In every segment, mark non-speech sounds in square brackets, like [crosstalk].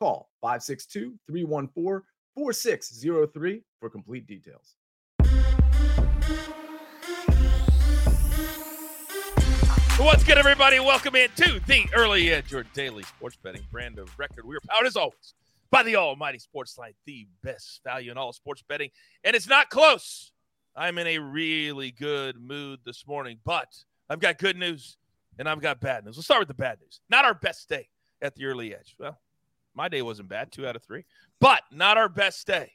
Call 562-314-4603 for complete details. What's good, everybody? Welcome into the Early Edge, your daily sports betting brand of record. We are powered as always by the Almighty Sportsline, the best value in all sports betting, and it's not close. I'm in a really good mood this morning, but I've got good news and I've got bad news. Let's start with the bad news. Not our best day at the early edge. Well, my day wasn't bad, two out of three, but not our best day.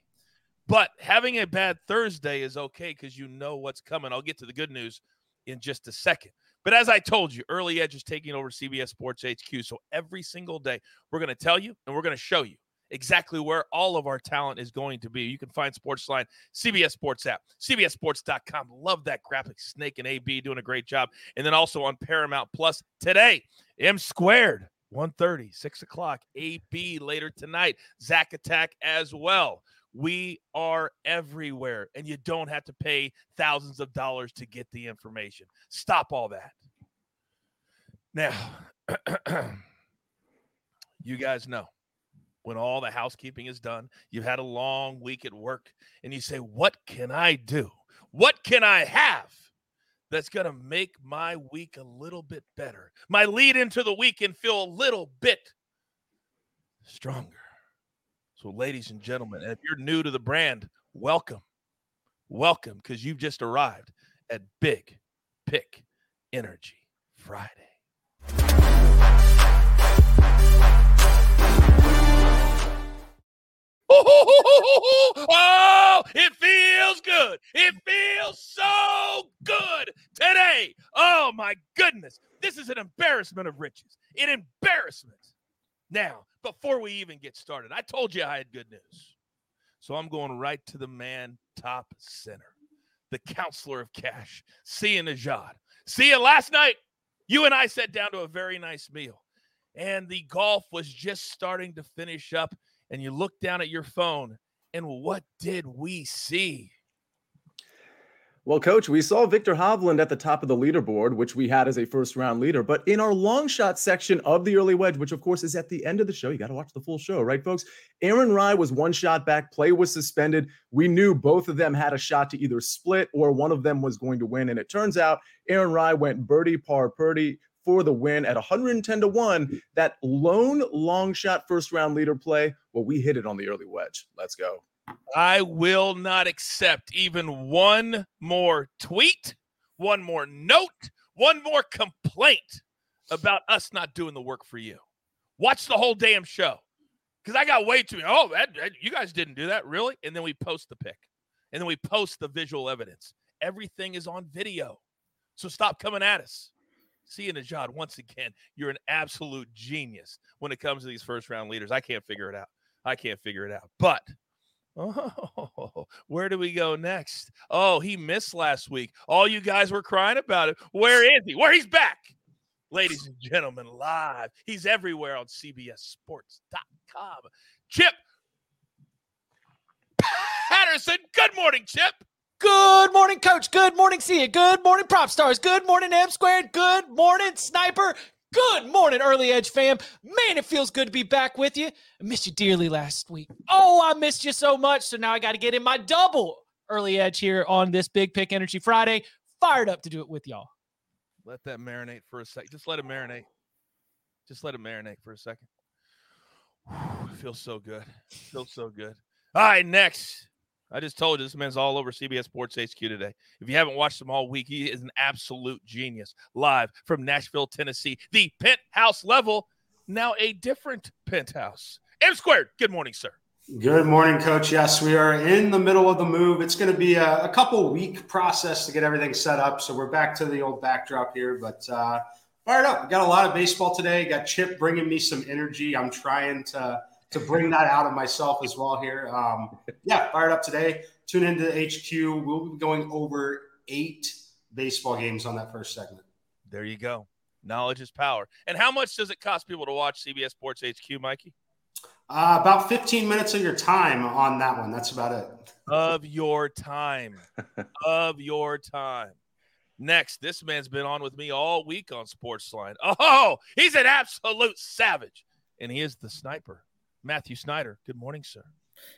But having a bad Thursday is okay because you know what's coming. I'll get to the good news in just a second. But as I told you, Early Edge is taking over CBS Sports HQ. So every single day, we're going to tell you and we're going to show you exactly where all of our talent is going to be. You can find Sportsline, CBS Sports app, CBSSports.com. Love that graphic. Snake and AB doing a great job. And then also on Paramount Plus today, M squared. 1.30, 6 o'clock, AB later tonight, Zach Attack as well. We are everywhere, and you don't have to pay thousands of dollars to get the information. Stop all that. Now, [clears throat] you guys know when all the housekeeping is done, you've had a long week at work, and you say, What can I do? What can I have that's going to make my week a little bit better? My lead into the week and feel a little bit stronger. So, ladies and gentlemen, if you're new to the brand, welcome. Welcome because you've just arrived at Big Pick Energy Friday. [laughs] Oh, it feels good. It feels so good today. Oh, my goodness. This is an embarrassment of riches. An embarrassment. Now, before we even get started, I told you I had good news. So I'm going right to the man top center, the counselor of cash, Sia Nejad. Sia, last night, you and I sat down to a very nice meal, and the golf was just starting to finish up and you look down at your phone, and what did we see? Well, coach, we saw Viktor Hovland at the top of the leaderboard, which we had as a first round leader. But in our long shot section of the early wedge, which of course is at the end of the show, you got to watch the full show, right, folks? Aaron Rai was one shot back, play was suspended. We knew both of them had a shot to either split or one of them was going to win. And it turns out Aaron Rai went birdie, par, birdie, for the win at 110 to 1. That lone long shot first round leader play, well, we hit it on the early wedge. Let's go. I will not accept even one more tweet, one more note, one more complaint about us not doing the work for you. Watch the whole damn show. Because I got way too. Oh, that, that, you guys didn't do that, really? And then we post the pic. And then we post the visual evidence. Everything is on video. So stop coming at us. Sia Nejad, once again, you're an absolute genius when it comes to these first round leaders. I can't figure it out. I can't figure it out. But [laughs] oh, where do we go next? Oh, he missed last week. All you guys were crying about it. Where is he? Where he's back. Ladies and gentlemen, live. He's everywhere on CBSSports.com. Chip Patterson. Good morning, Chip. Good morning, coach. Good morning, See Sia. Good morning, PropStarz. Good morning, M squared. Good morning, sniper. Good morning, early edge fam. Man, it feels good to be back with you. I missed you dearly last week. Oh, I missed you so much. So now I got to get in my double early edge here on this Big Pick Energy Friday. Fired up to do it with y'all. Let that marinate for a sec. Just let it marinate. Just let it marinate for a second. Whew, feels so good. Feels so good. All right, next. I just told you this man's all over CBS Sports HQ today. If you haven't watched him all week, he is an absolute genius. Live from Nashville, Tennessee, the penthouse level, now a different penthouse. M squared. Good morning, sir. Good morning, Coach. Yes, we are in the middle of the move. It's going to be a, a couple week process to get everything set up. So we're back to the old backdrop here, but uh, fired up. We got a lot of baseball today. Got Chip bringing me some energy. I'm trying to to bring that out of myself as well here. Um, yeah, fired up today. Tune into HQ. We'll be going over eight baseball games on that first segment. There you go. Knowledge is power. And how much does it cost people to watch CBS Sports HQ, Mikey? Uh, about 15 minutes of your time on that one. That's about it. Of your time. [laughs] of your time. Next, this man's been on with me all week on Sportsline. Oh, he's an absolute savage. And he is the sniper, Matthew Snyder. Good morning, sir.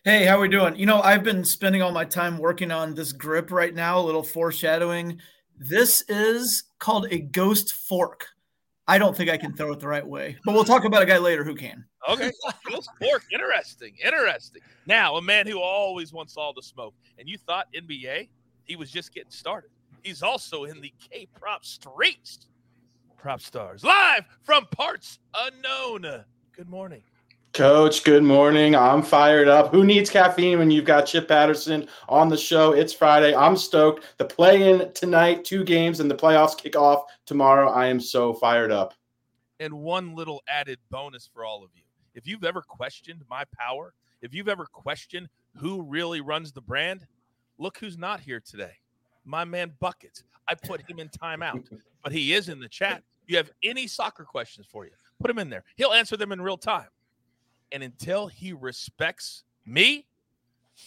Hey, how we doing? You know, I've been spending all my time working on this grip right now, a little foreshadowing. This is called a ghost fork. I don't think I can throw it the right way, but we'll talk about a guy later who can. Okay, [laughs] ghost fork, interesting, interesting. Now, a man who always wants all the smoke, and you thought NBA, he was just getting started. He's also in the K prop streets. PropStarz live from parts unknown. Good morning. Coach, good morning. I'm fired up. Who needs caffeine when you've got Chip Patterson on the show? It's Friday. I'm stoked. The play in tonight, two games, and the playoffs kick off tomorrow. I am so fired up. And one little added bonus for all of you. If you've ever questioned my power, if you've ever questioned who really runs the brand, look who's not here today. My man Buckets. I put him in timeout, but he is in the chat. You have any soccer questions for you, put him in there. He'll answer them in real time. And until he respects me,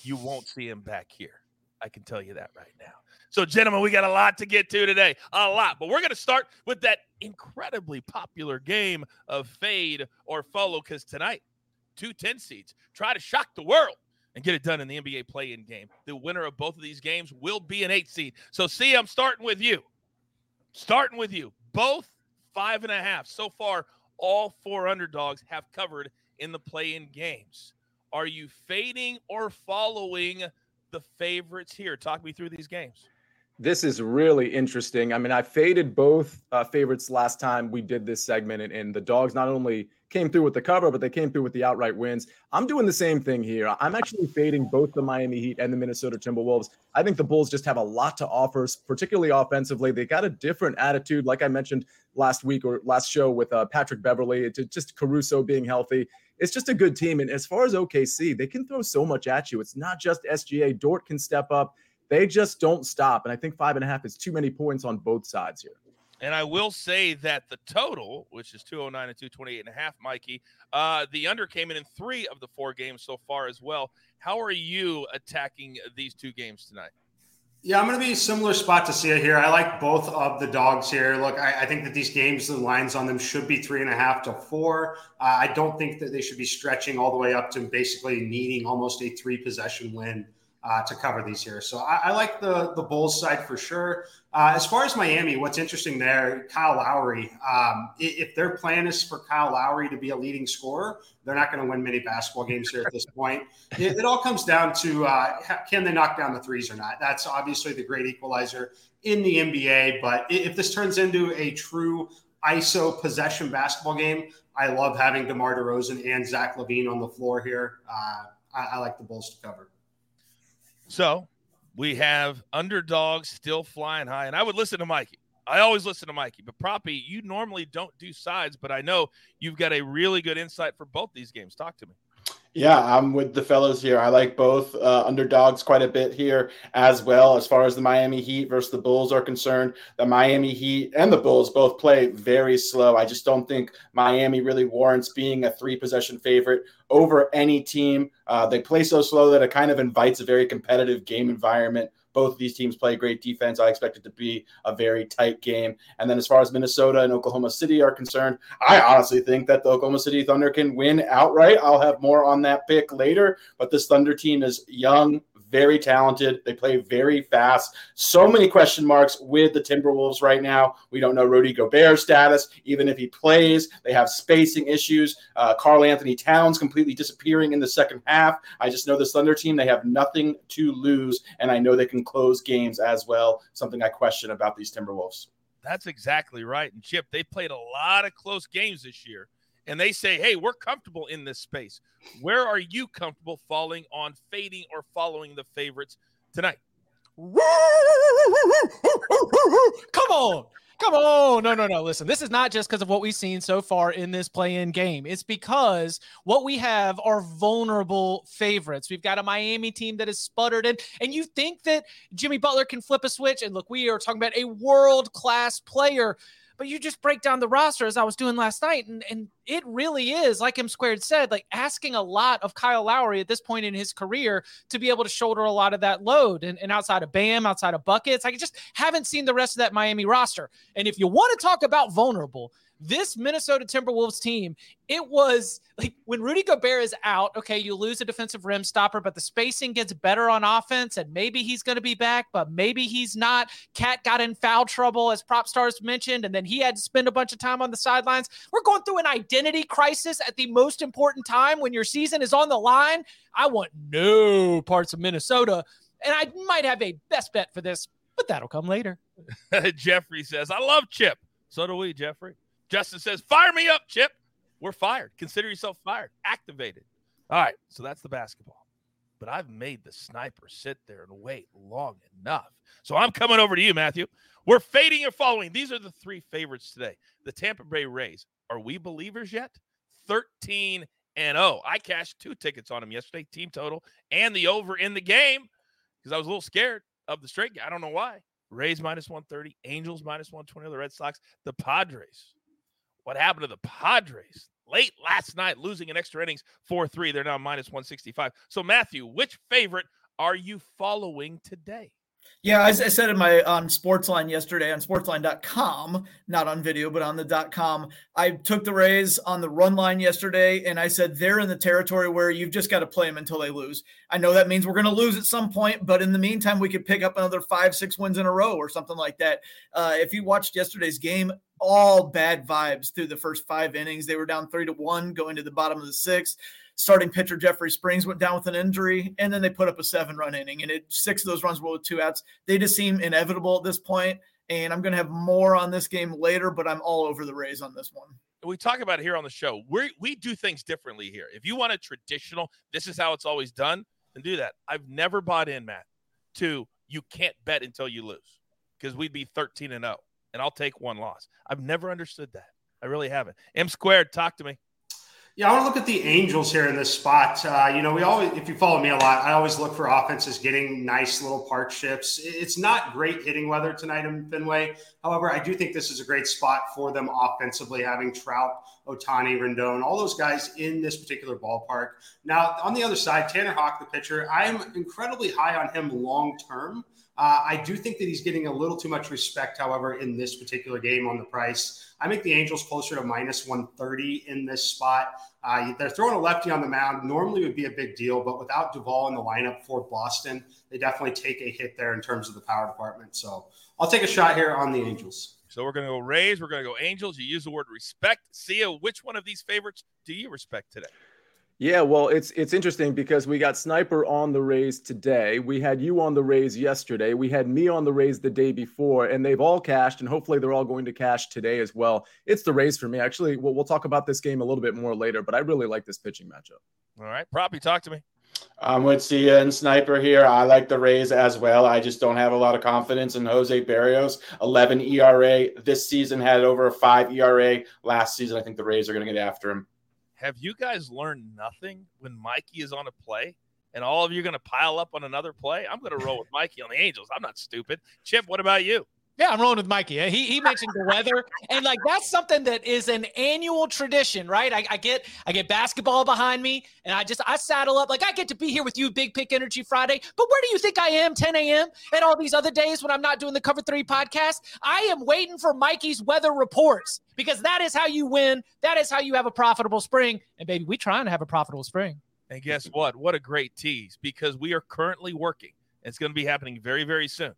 you won't see him back here. I can tell you that right now. So, gentlemen, we got a lot to get to today, a lot. But we're going to start with that incredibly popular game of fade or follow because tonight, two 10 seeds try to shock the world and get it done in the NBA play in game. The winner of both of these games will be an eight seed. So, see, I'm starting with you. Starting with you. Both five and a half. So far, all four underdogs have covered in the play in games. Are you fading or following the favorites here? Talk me through these games. This is really interesting. I mean, I faded both uh, favorites last time we did this segment, and, and, the dogs not only came through with the cover, but they came through with the outright wins. I'm doing the same thing here. I'm actually fading both the Miami Heat and the Minnesota Timberwolves. I think the Bulls just have a lot to offer, particularly offensively. They got a different attitude, like I mentioned last week or last show with uh, Patrick Beverley, to just Caruso being healthy it's just a good team. And as far as OKC, they can throw so much at you. It's not just SGA. Dort can step up. They just don't stop. And I think five and a half is too many points on both sides here. And I will say that the total, which is 209 and 228 and a half, Mikey, uh, the under came in in three of the four games so far as well. How are you attacking these two games tonight? Yeah, I'm going to be a similar spot to see it here. I like both of the dogs here. Look, I, I, think that these games, the lines on them should be three and a half to four. Uh, I don't think that they should be stretching all the way up to basically needing almost a three possession win uh, to cover these here. So I, I, like the the Bulls side for sure. Uh, as far as Miami, what's interesting there, Kyle Lowry. Um, if their plan is for Kyle Lowry to be a leading scorer, they're not going to win many basketball games here at this point. [laughs] It, it all comes down to uh, can they knock down the threes or not. That's obviously the great equalizer in the NBA. But if this turns into a true ISO possession basketball game, I love having DeMar DeRozan and Zach LaVine on the floor here. Uh, I, I like the Bulls to cover. So we have underdogs still flying high. And I would listen to Mikey. I always listen to Mikey. But Proppy, you normally don't do sides, but I know you've got a really good insight for both these games. Talk to me. Yeah, I'm with the fellows here. I like both uh, underdogs quite a bit here as well. As far as the Miami Heat versus the Bulls are concerned, the Miami Heat and the Bulls both play very slow. I just don't think Miami really warrants being a three possession favorite over any team. Uh, they play so slow that it kind of invites a very competitive game environment both of these teams play great defense. I expect it to be a very tight game. And then as far as Minnesota and Oklahoma City are concerned, I honestly think that the Oklahoma City Thunder can win outright. I'll have more on that pick later, but this Thunder team is young, very talented. They play very fast. So many question marks with the Timberwolves right now. We don't know Rudy Gobert's status. Even if he plays, they have spacing issues. Uh, Karl-Anthony Towns completely disappearing in the second half. I just know this Thunder team, they have nothing to lose, and I know they can close games as well. Something I question about these Timberwolves. That's exactly right. And Chip, they played a lot of close games this year and they say, hey, we're comfortable in this space. Where are you comfortable falling on fading or following the favorites tonight? [laughs] Come on. Come on. No, no, no. Listen, this is not just because of what we've seen so far in this play in game. It's because what we have are vulnerable favorites. We've got a Miami team that has sputtered in, and you think that Jimmy Butler can flip a switch. And look, we are talking about a world class player but you just break down the roster as I was doing last night, and and it really is like M squared said, like asking a lot of Kyle Lowry at this point in his career to be able to shoulder a lot of that load. And, and outside of Bam, outside of buckets, I just haven't seen the rest of that Miami roster. And if you want to talk about vulnerable, this Minnesota Timberwolves team, it was like when Rudy Gobert is out, okay, you lose a defensive rim stopper, but the spacing gets better on offense, and maybe he's going to be back, but maybe he's not. Cat got in foul trouble, as PropStarz mentioned, and then he had to spend a bunch of time on the sidelines. We're going through an identity crisis at the most important time when your season is on the line. I want no parts of Minnesota, and I might have a best bet for this, but that'll come later. [laughs] Jeffrey says, I love Chip. So do we, Jeffrey. Justin says, Fire me up, Chip. We're fired. Consider yourself fired. Activated. All right. So that's the basketball. But I've made the sniper sit there and wait long enough. So I'm coming over to you, Matthew. We're fading or following. These are the three favorites today. The Tampa Bay Rays. Are we believers yet? 13 and 0. I cashed two tickets on them yesterday, team total, and the over in the game because I was a little scared of the straight. I don't know why. Rays minus 130, Angels minus 120, the Red Sox, the Padres what happened to the Padres late last night, losing in extra innings 4 3. They're now minus 165. So, Matthew, which favorite are you following today? Yeah, as I said in my on Sportsline yesterday on sportsline.com, not on video, but on the dot .com, I took the Rays on the run line yesterday and I said they're in the territory where you've just got to play them until they lose. I know that means we're going to lose at some point, but in the meantime, we could pick up another five, six wins in a row or something like that. Uh, if you watched yesterday's game, all bad vibes through the first five innings. They were down three to one going to the bottom of the sixth. Starting pitcher Jeffrey Springs went down with an injury, and then they put up a seven run inning. And it six of those runs were with two outs. They just seem inevitable at this point. And I'm going to have more on this game later, but I'm all over the Rays on this one. We talk about it here on the show. We we do things differently here. If you want a traditional, this is how it's always done, then do that. I've never bought in, Matt, to you can't bet until you lose because we'd be 13 and 0 and I'll take one loss. I've never understood that. I really haven't. M squared, talk to me. Yeah, I want to look at the Angels here in this spot. Uh, you know, we always, if you follow me a lot, I always look for offenses getting nice little park shifts. It's not great hitting weather tonight in Fenway. However, I do think this is a great spot for them offensively, having Trout, Ohtani, Rendon, all those guys in this particular ballpark. Now, on the other side, Tanner Houck, the pitcher, I'm incredibly high on him long term. Uh, I do think that he's getting a little too much respect, however, in this particular game on the price. I make the Angels closer to minus 130 in this spot. Uh, they're throwing a lefty on the mound. Normally would be a big deal, but without Duvall in the lineup for Boston, they definitely take a hit there in terms of the power department. So I'll take a shot here on the Angels. So we're going to go Rays. We're going to go Angels. You use the word respect. Sia, which one of these favorites do you respect today? Yeah, well, it's it's interesting because we got Sniper on the Rays today. We had you on the Rays yesterday. We had me on the Rays the day before, and they've all cashed, and hopefully they're all going to cash today as well. It's the Rays for me. Actually, we'll, we'll talk about this game a little bit more later, but I really like this pitching matchup. All right, Proppy, talk to me. I'm with Sia and Sniper here. I like the Rays as well. I just don't have a lot of confidence in Jose Berrios. 11 ERA this season, had over a five ERA last season. I think the Rays are going to get after him have you guys learned nothing when Mikey is on a play? And all of you are going to pile up on another play. I'm going to roll with Mikey on the Angels. I'm not stupid. Chip, what about you? Yeah, I'm rolling with Mikey. He, he mentioned the weather, and like that's something that is an annual tradition, right? I, I, get I get basketball behind me, and I just I saddle up. Like I get to be here with you, Big Pick Energy Friday. But where do you think I am? 10 a.m. and all these other days when I'm not doing the Cover Three podcast. I am waiting for Mikey's weather reports because that is how you win. That is how you have a profitable spring. And baby, we trying to have a profitable spring. And guess what? What a great tease because we are currently working. It's going to be happening very, very soon.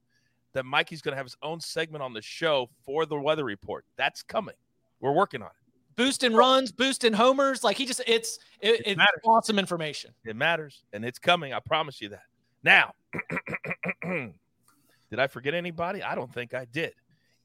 That Mikey's going to have his own segment on the show for the weather report. That's coming. We're working on it. Boosting runs, boosting homers. Like he just, it's, it, It it's awesome information. It matters, and it's coming. I promise you that. Now, [clears throat] did I forget anybody? I don't think I did.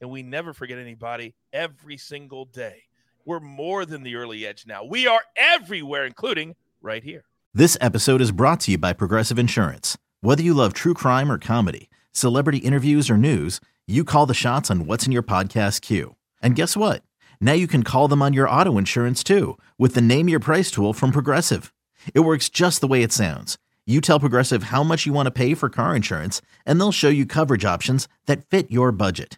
And we never forget anybody every single day. We're more than the early edge now. We are everywhere, including right here. This episode is brought to you by Progressive Insurance. Whether you love true crime or comedy, celebrity interviews or news, you call the shots on what's in your podcast queue. And guess what? Now you can call them on your auto insurance too with the Name Your Price tool from Progressive. It works just the way it sounds. You tell Progressive how much you want to pay for car insurance, and they'll show you coverage options that fit your budget.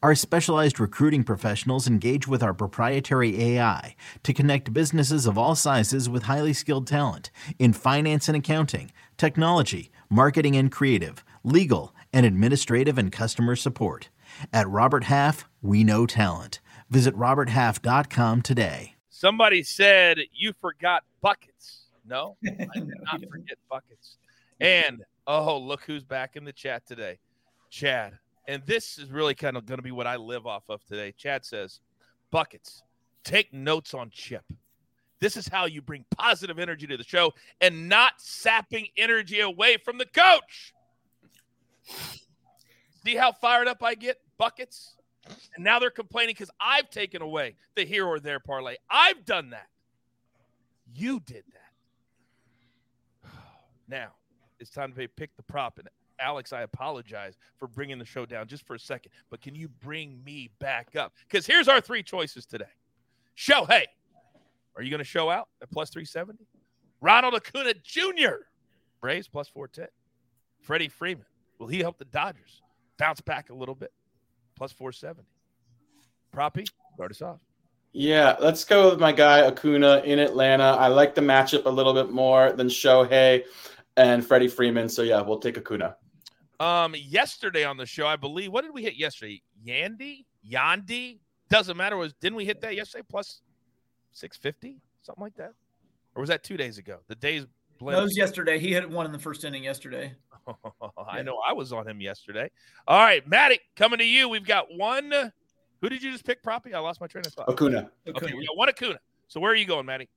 Our specialized recruiting professionals engage with our proprietary AI to connect businesses of all sizes with highly skilled talent in finance and accounting, technology, marketing and creative, legal, and administrative and customer support. At Robert Half, we know talent. Visit roberthalf.com today. Somebody said you forgot buckets. No, [laughs] I did not forget buckets. And oh, look who's back in the chat today, Chad. And this is really kind of going to be what I live off of today. Chad says, buckets, take notes on Chip. This is how you bring positive energy to the show and not sapping energy away from the coach. See how fired up I get? Buckets. And now they're complaining because I've taken away the here or there parlay. I've done that. You did that. [sighs] Now it's time to pick the prop. And Alex, I apologize for bringing the show down just for a second, but can you bring me back up? Because here's our three choices today. Shohei, are you going to show out at plus 370? Ronald Acuna Jr., Braves plus 410. Freddie Freeman, will he help the Dodgers bounce back a little bit? Plus 470. Proppy, start us off. Yeah, let's go with my guy Acuna in Atlanta. I like the matchup a little bit more than Shohei and Freddie Freeman. So yeah, we'll take Acuna. Um, yesterday on the show, I believe, what did we hit yesterday? Yandy, Yandy, doesn't matter. Was didn't we hit that yesterday? Plus six fifty, something like that, or was that two days ago? The days That blend. was yesterday. He hit one in the first inning yesterday. [laughs] I know I was on him yesterday. All right, Maddie, coming to you. We've got one. Who did you just pick, Proppy? I lost my train of thought. Acuna. Okay, we got one Acuna. So where are you going, Maddie?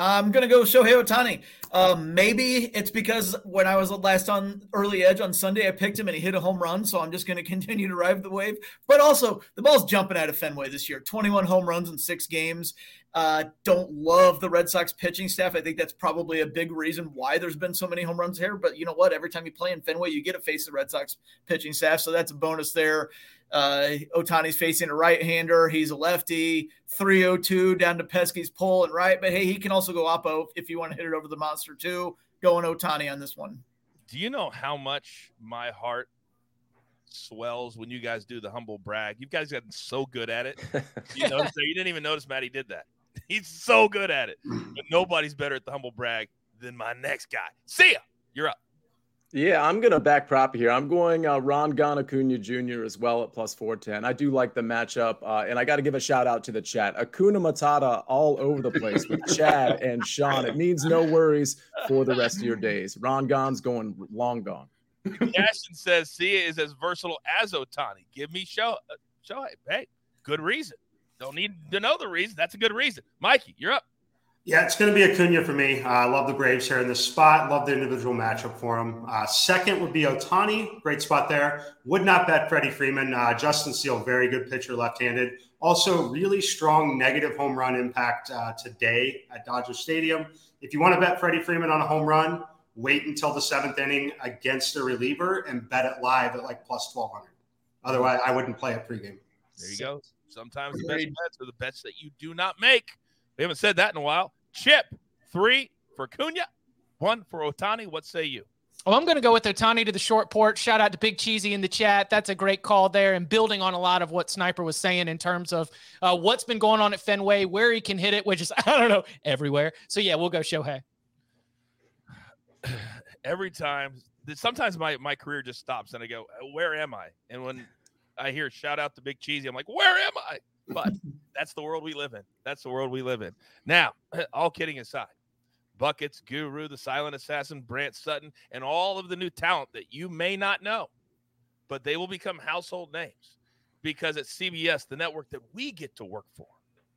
I'm gonna go Shohei Ohtani. Um, maybe it's because when I was last on early edge on Sunday, I picked him and he hit a home run. So I'm just gonna [laughs] continue to ride the wave. But also, the ball's jumping out of Fenway this year. 21 home runs in six games. Uh, don't love the Red Sox pitching staff. I think that's probably a big reason why there's been so many home runs here. But you know what? Every time you play in Fenway, you get to face the Red Sox pitching staff. So that's a bonus there. Uh, Ohtani's facing a right-hander. He's a lefty. 302 down to Pesky's Pole and right. But hey, he can also go oppo if you want to hit it over the monster too. Going Ohtani on this one. Do you know how much my heart swells when you guys do the humble brag? You guys gotten so good at it. [laughs] You notice that? You didn't even notice Maddie did that. [laughs] He's so good at it. But nobody's better at the humble brag than my next guy. See ya. You're up. Yeah, I'm going to back prop here. I'm going uh, Ron Gon Acuna Jr. as well at plus 410. I do like the matchup. Uh, and I got to give a shout out to the chat. Acuna Matata all over the place with Chad [laughs] and Sean. It means no worries for the rest of your days. Ron Gon's going long gone. Ashton says Sia is as versatile as Ohtani. Give me show uh, show. Hey, good reason. Don't need to know the reason. That's a good reason. Mikey, you're up. Yeah, it's going to be Acuna for me. Uh, I love the Braves here in this spot. Love the individual matchup for him. Uh, second would be Ohtani. Great spot there. Would not bet Freddie Freeman. Uh, Justin Steele, very good pitcher, left-handed. Also, really strong negative home run impact uh, today at Dodger Stadium. If you want to bet Freddie Freeman on a home run, wait until the seventh inning against a reliever and bet it live at like plus 1200. Otherwise, I wouldn't play it pregame. There you go. Sometimes the best bets are the bets that you do not make. We haven't said that in a while. Chip, three for Cunha, one for Ohtani. What say you? Well, I'm going to go with Ohtani to the short port. Shout out to Big Cheesy in the chat. That's a great call there, and building on a lot of what Sniper was saying in terms of uh, what's been going on at Fenway, where he can hit it, which is [laughs] I don't know everywhere. So yeah, we'll go Shohei. [sighs] Every time, sometimes my my career just stops, and I go, "Where am I?" And when I hear shout out to Big Cheesy, I'm like, "Where am I?" But [laughs] that's the world we live in. That's the world we live in. Now, [clears throat] all kidding aside Buckets, Guru, the Silent Assassin, Brant Sutton, and all of the new talent that you may not know, but they will become household names because at CBS, the network that we get to work for,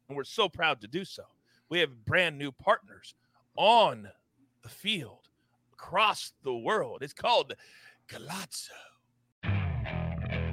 and we're so proud to do so, we have brand new partners on the field across the world. It's called Golazo.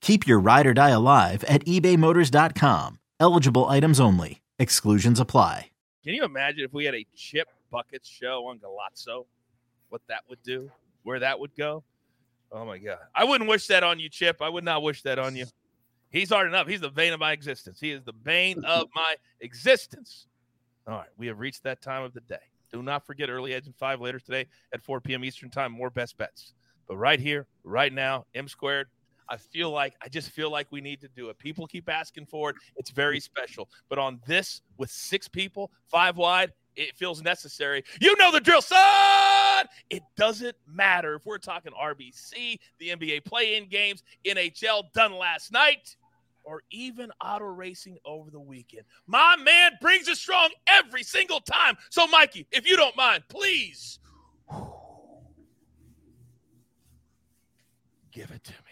Keep your ride or die alive at ebaymotors.com. Eligible items only. Exclusions apply. Can you imagine if we had a chip buckets show on Golazo? What that would do? where that would go. Oh my God. I wouldn't wish that on you, Chip. I would not wish that on you. He's hard enough. He's the bane of my existence. He is the bane [laughs] of my existence. All right. We have reached that time of the day. Do not forget early edge and five later today at 4 p.m. Eastern time. More best bets. But right here, right now, M squared. I feel like I just feel like we need to do it. People keep asking for it. It's very special. But on this, with six people, five wide, it feels necessary. You know the drill, son. It doesn't matter if we're talking RBC, the NBA play-in games, NHL done last night, or even auto racing over the weekend. My man brings it strong every single time. So, Mikey, if you don't mind, please [sighs] give it to me.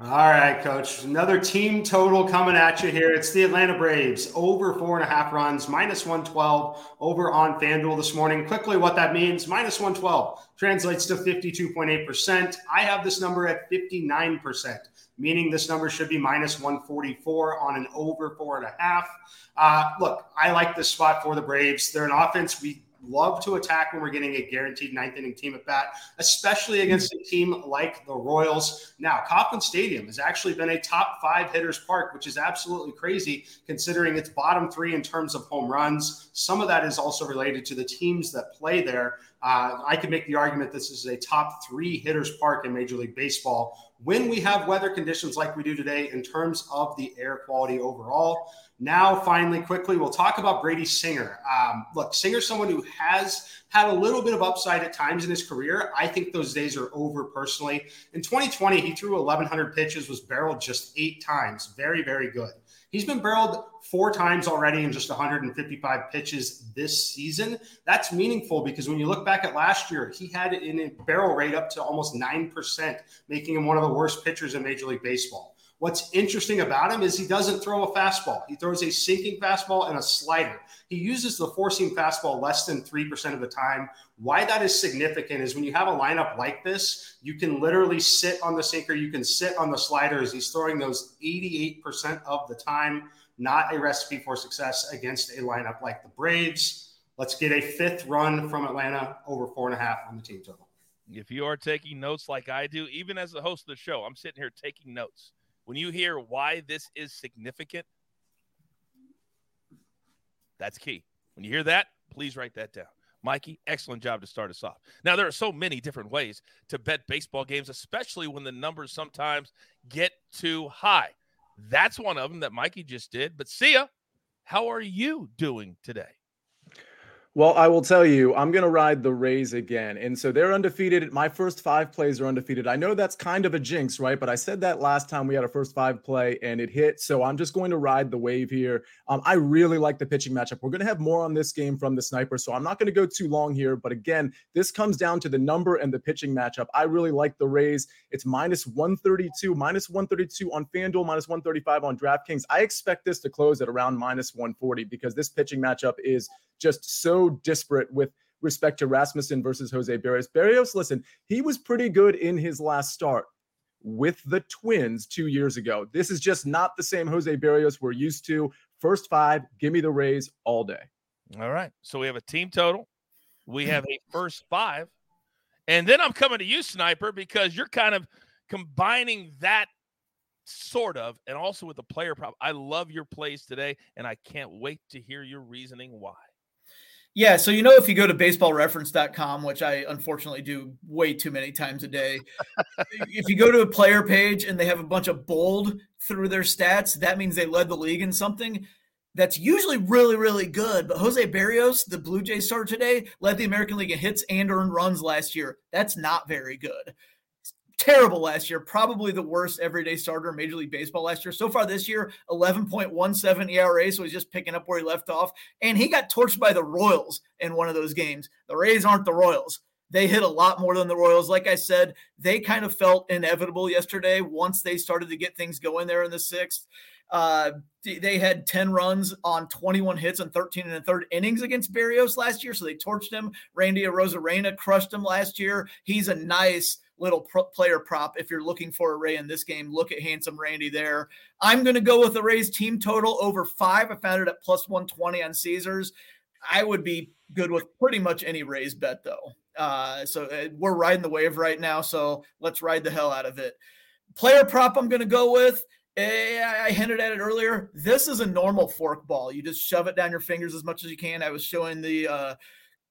All right, coach. Another team total coming at you here. It's the Atlanta Braves over four and a half runs, minus 112 over on FanDuel this morning. Quickly, what that means minus 112 translates to 52.8%. I have this number at 59%, meaning this number should be minus 144 on an over four and a half. Uh, look, I like this spot for the Braves. They're an offense we love to attack when we're getting a guaranteed ninth inning team at bat, especially against a team like the Royals. Now, Kauffman Stadium has actually been a top five hitters park, which is absolutely crazy considering it's bottom three in terms of home runs. Some of that is also related to the teams that play there. Uh, I could make the argument this is a top three hitters park in Major League Baseball when we have weather conditions like we do today in terms of the air quality overall. Now, finally, quickly, we'll talk about Brady Singer. Um, look, Singer's someone who has had a little bit of upside at times in his career. I think those days are over personally. In 2020, he threw 1,100 pitches, was barreled just eight times. Very, very good. He's been barreled four times already in just 155 pitches this season. That's meaningful because when you look back at last year, he had a barrel rate up to almost 9%, making him one of the worst pitchers in Major League Baseball. What's interesting about him is he doesn't throw a fastball. He throws a sinking fastball and a slider. He uses the four seam fastball less than 3% of the time. Why that is significant is when you have a lineup like this, you can literally sit on the sinker, you can sit on the sliders. He's throwing those 88% of the time. Not a recipe for success against a lineup like the Braves. Let's get a fifth run from Atlanta over four and a half on the team total. If you are taking notes like I do, even as the host of the show, I'm sitting here taking notes when you hear why this is significant, That's key. When you hear that, please write that down. Mikey, excellent job to start us off. Now, there are so many different ways to bet baseball games, especially when the numbers sometimes get too high. That's one of them that Mikey just did. But Sia, how are you doing today? Well, I will tell you, I'm going to ride the Rays again. And so they're undefeated. My first five plays are undefeated. I know that's kind of a jinx, right? But I said that last time we had a first five play and it hit. So I'm just going to ride the wave here. Um, I really like the pitching matchup. We're going to have more on this game from the sniper. So I'm not going to go too long here. But again, this comes down to the number and the pitching matchup. I really like the Rays. It's minus 132, minus 132 on FanDuel, minus 135 on DraftKings. I expect this to close at around minus 140 because this pitching matchup is just so disparate with respect to Rasmussen versus Jose Berrios. Berrios, listen, he was pretty good in his last start with the Twins two years ago. This is just not the same Jose Berrios we're used to. First five, give me the Rays all day. All right. So we have a team total. We have a first five. And then I'm coming to you, Sniper, because you're kind of combining that sort of and also with the player prop. I love your plays today, and I can't wait to hear your reasoning why. Yeah, so you know if you go to baseballreference.com, which I unfortunately do way too many times a day, if you go to a player page and they have a bunch of bold through their stats, that means they led the league in something that's usually really, really good. But Jose Berrios, the Blue Jays starter today, led the American League in hits and earned runs last year. That's not very good terrible last year, probably the worst everyday starter in Major League Baseball last year. So far this year, 11.17 ERA, so he's just picking up where he left off. And he got torched by the Royals in one of those games. The Rays aren't the Royals. They hit a lot more than the Royals. Like I said, they kind of felt inevitable yesterday once they started to get things going there in the sixth. Uh, they had 10 runs on 21 hits and 13 and a third innings against Berrios last year. So they torched him. Randy Arozarena crushed him last year. He's a nice little pro- player prop. If you're looking for a Ray in this game, look at handsome Randy there. I'm going to go with the Rays team total over five. I found it at plus 120 on Caesars. I would be good with pretty much any Rays bet though. Uh, so uh, we're riding the wave right now. So let's ride the hell out of it. Player prop I'm going to go with. Eh, I hinted at it earlier. This is a normal fork ball. You just shove it down your fingers as much as you can. I was showing the uh,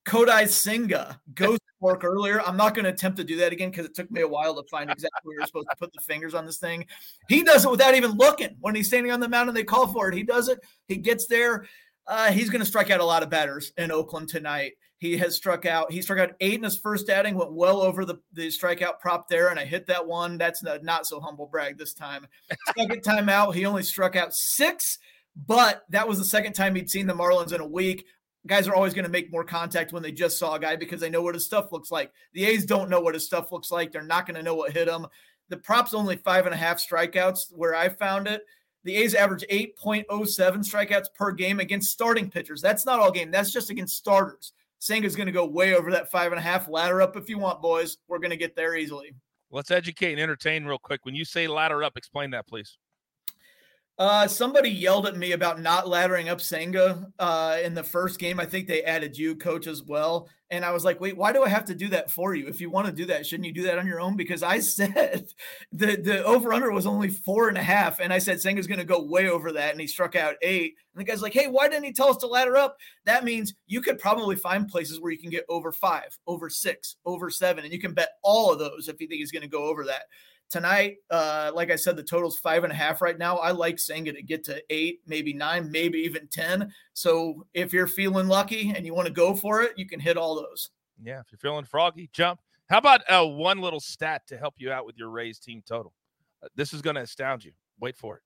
Kodai Senga ghost [laughs] fork earlier. I'm not going to attempt to do that again because it took me a while to find [laughs] exactly where you're supposed to put the fingers on this thing. He does it without even looking. When he's standing on the mound and they call for it, he does it. He gets there. Uh, he's going to strike out a lot of batters in Oakland tonight. He has struck out. He struck out eight in his first outing, went well over the, the strikeout prop there, and I hit that one. That's not, not so humble brag this time. [laughs] Second time out, he only struck out six, but that was the second time he'd seen the Marlins in a week guys are always going to make more contact when they just saw a guy because they know what his stuff looks like. The A's don't know what his stuff looks like. They're not going to know what hit him. The prop's only five and a half strikeouts where I found it. The A's average 8.07 strikeouts per game against starting pitchers. That's not all game. That's just against starters. Senga's going to go way over that five and a half. Ladder up if you want, boys. We're going to get there easily. Let's educate and entertain real quick. When you say ladder up, explain that, please. Uh, somebody yelled at me about not laddering up Senga uh, in the first game. I think they added you, coach, as well. And I was like, wait, why do I have to do that for you? If you want to do that, shouldn't you do that on your own? Because I [laughs] said the, the over under was only four and a half. And I said Senga's going to go way over that. And he struck out eight. And the guy's like, hey, why didn't he tell us to ladder up? That means you could probably find places where you can get over five, over six, over seven. And you can bet all of those if you think he's going to go over that. Tonight, uh, like I said, the total's five and a half right now. I like Senga to get to eight, maybe nine, maybe even 10. So if you're feeling lucky and you want to go for it, you can hit all those. Yeah. If you're feeling froggy, jump. How about uh, one little stat to help you out with your Rays team total? Uh, this is going to astound you. Wait for it.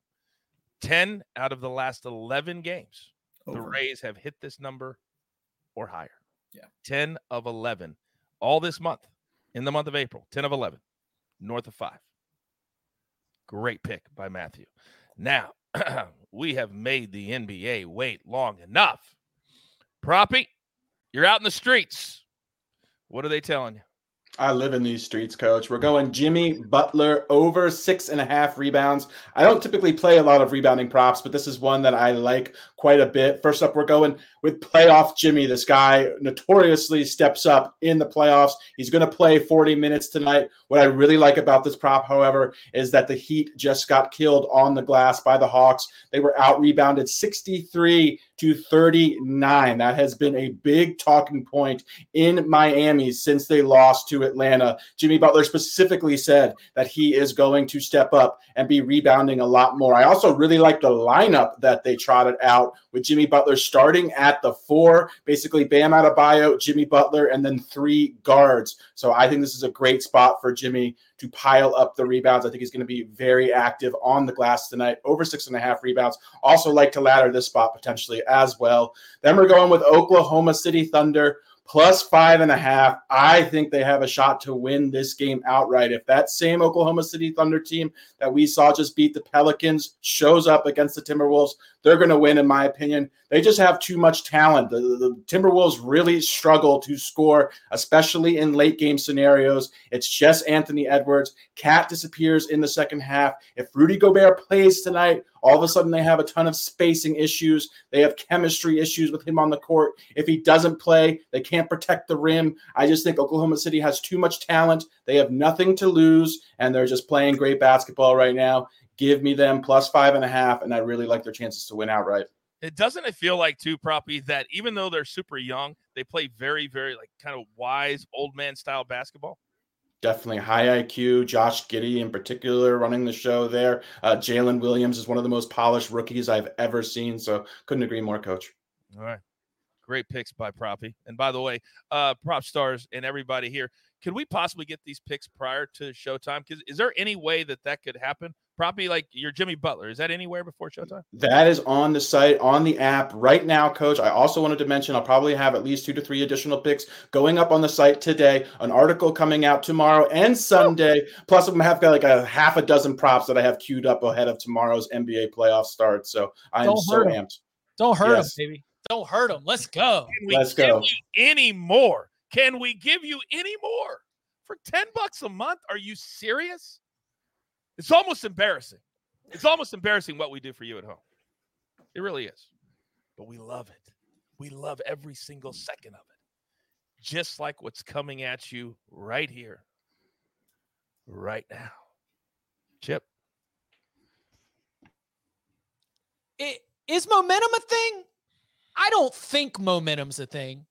10 out of the last 11 games, Over. the Rays have hit this number or higher. Yeah. 10 of 11 all this month in the month of April, 10 of 11, north of five. Great pick by Matthew. Now, [clears throat] we have made the NBA wait long enough. Proppy, you're out in the streets. What are they telling you? I live in these streets, coach. We're going Jimmy Butler over six and a half rebounds. I don't typically play a lot of rebounding props, but this is one that I like quite a bit. First up, we're going with playoff Jimmy. This guy notoriously steps up in the playoffs. He's going to play 40 minutes tonight. What I really like about this prop, however, is that the Heat just got killed on the glass by the Hawks. They were out rebounded 63 to 39. That has been a big talking point in Miami since they lost to Atlanta. Jimmy Butler specifically said that he is going to step up and be rebounding a lot more. I also really like the lineup that they trotted out with Jimmy Butler starting at the four, basically Bam Adebayo, Jimmy Butler, and then three guards. So I think this is a great spot for Jimmy to pile up the rebounds. I think he's going to be very active on the glass tonight, over six and a half rebounds. Also, like to ladder this spot potentially as well. Then we're going with Oklahoma City Thunder plus five and a half. I think they have a shot to win this game outright. If that same Oklahoma City Thunder team that we saw just beat the Pelicans shows up against the Timberwolves, they're going to win, in my opinion. They just have too much talent. The, the, the, Timberwolves really struggle to score, especially in late game scenarios. It's just Anthony Edwards. KAT disappears in the second half. If Rudy Gobert plays tonight, all of a sudden they have a ton of spacing issues. They have chemistry issues with him on the court. If he doesn't play, they can't protect the rim. I just think Oklahoma City has too much talent. They have nothing to lose, and they're just playing great basketball right now. Give me them plus five and a half, and I really like their chances to win outright. It doesn't it feel like too, Proppy, that even though they're super young, they play very, very like kind of wise old man style basketball. Definitely high IQ. Josh Giddey, in particular, running the show there. Uh, Jalen Williams is one of the most polished rookies I've ever seen. So couldn't agree more, Coach. All right, great picks by Proppy. And by the way, uh, PropStarz and everybody here, could we possibly get these picks prior to showtime? Because is there any way that that could happen? Probably like your Jimmy Butler. Is that anywhere before showtime? That is on the site, on the app right now, coach. I also wanted to mention I'll probably have at least two to three additional picks going up on the site today, an article coming out tomorrow and Sunday. Plus, I'm gonna have got like a half a dozen props that I have queued up ahead of tomorrow's NBA playoff start. So I am so amped. Don't hurt yes. baby. Don't hurt them. Let's go. Let's go. Any more? Can we give you any more for 10 bucks a month? Are you serious? It's almost embarrassing. It's almost embarrassing what we do for you at home. It really is. But we love it. We love every single second of it. Just like what's coming at you right here, right now. Chip. It, is momentum a thing? I don't think momentum's a thing.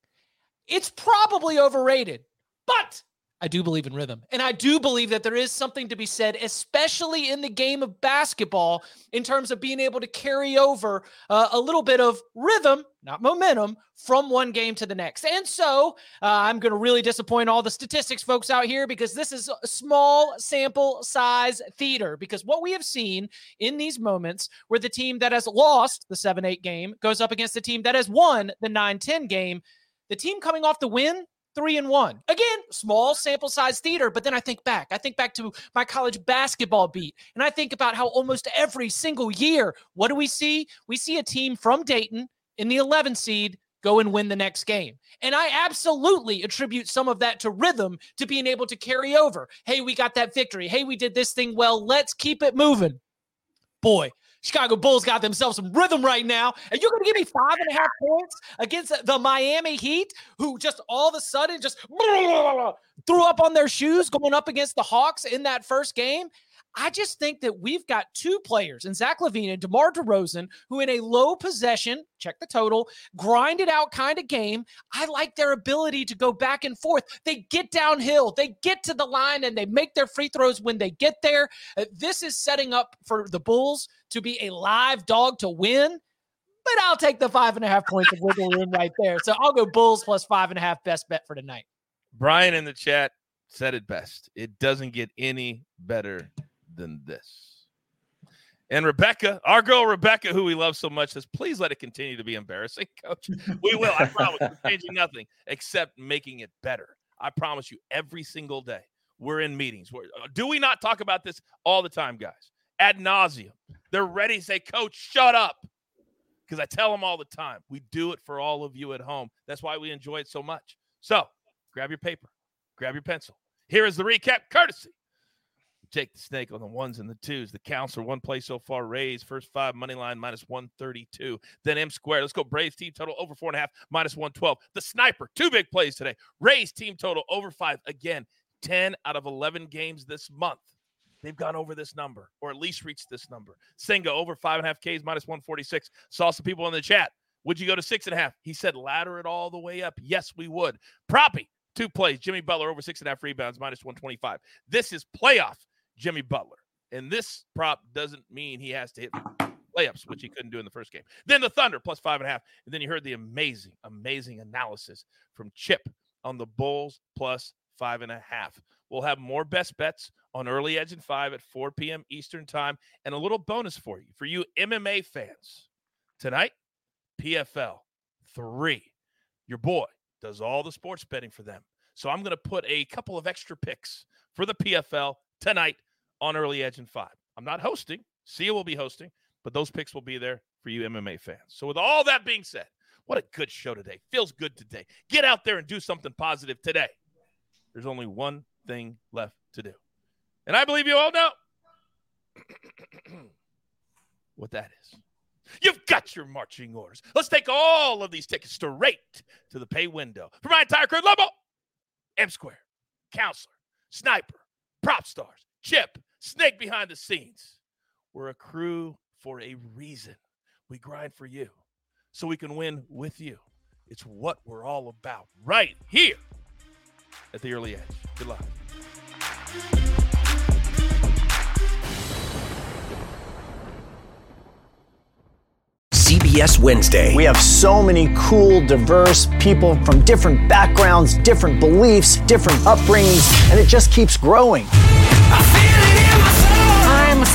It's probably overrated, but I do believe in rhythm. And I do believe that there is something to be said, especially in the game of basketball, in terms of being able to carry over uh, a little bit of rhythm, not momentum, from one game to the next. And so uh, I'm going to really disappoint all the statistics folks out here because this is a small sample size theater. Because what we have seen in these moments where the team that has lost the 7 8 game goes up against the team that has won the 9 10 game, the team coming off the win three and one. Again, small sample size theater, but then I think back. I think back to my college basketball beat, and I think about how almost every single year, what do we see? We see a team from Dayton in the 11 seed go and win the next game. And I absolutely attribute some of that to rhythm, to being able to carry over. Hey, we got that victory. Hey, we did this thing well. Let's keep it moving. Boy, Chicago Bulls got themselves some rhythm right now. And you're going to give me five and a half points against the Miami Heat, who just all of a sudden just [laughs] threw up on their shoes going up against the Hawks in that first game. I just think that we've got two players in Zach LaVine and DeMar DeRozan who, in a low possession, check the total, grinded out kind of game. I like their ability to go back and forth. They get downhill, they get to the line, and they make their free throws when they get there. Uh, this is setting up for the Bulls to be a live dog to win. But I'll take the five and a half points of wiggle room right there. So I'll go Bulls plus five and a half, best bet for tonight. Brian in the chat said it best. It doesn't get any better than this. And Rebecca, our girl Rebecca, who we love so much, says, please let it continue to be embarrassing, [laughs] coach. We will. I promise. We're changing nothing except making it better. I promise you, every single day. We're in meetings. We're, uh, do we not talk about this all the time, guys? Ad nauseum. They're ready to say, Coach, shut up. Because I tell them all the time, we do it for all of you at home. That's why we enjoy it so much. So grab your paper, grab your pencil. Here is the recap courtesy Jake the Snake on the ones and the twos. The counselor, one play so far, Rays, first five, money line minus 132. Then M squared. Let's go Braves team total over four and a half, minus 112. The sniper, two big plays today. Rays team total over five. Again, 10 out of 11 games this month. They've gone over this number, or at least reached this number. Senga over five and a half Ks, minus 146. Saw some people in the chat. Would you go to six and a half? He said ladder it all the way up. Yes, we would. Proppy, two plays. Jimmy Butler over six and a half rebounds, minus 125. This is playoff Jimmy Butler. And this prop doesn't mean he has to hit layups, which he couldn't do in the first game. Then the Thunder plus five and a half. And then you heard the amazing, amazing analysis from Chip on the Bulls plus five and a half. We'll have more best bets on early edge and five at 4 p.m. Eastern time. And a little bonus for you, for you MMA fans. Tonight, PFL three. Your boy does all the sports betting for them. So I'm going to put a couple of extra picks for the PFL tonight on Early Edge and Five. I'm not hosting. Sia will be hosting, but those picks will be there for you MMA fans. So with all that being said, what a good show today. Feels good today. Get out there and do something positive today. There's only one thing left to do. And I believe you all know [clears throat] what that is. You've got your marching orders. Let's take all of these tickets straight to the pay window. For my entire crew, Lobo, M Square, Counselor, Sniper, PropStarz, Chip, Snake behind the scenes. We're a crew for a reason. We grind for you so we can win with you. It's what we're all about right here at the early edge. Good luck. CBS Wednesday. We have so many cool, diverse people from different backgrounds, different beliefs, different upbringings, and it just keeps growing.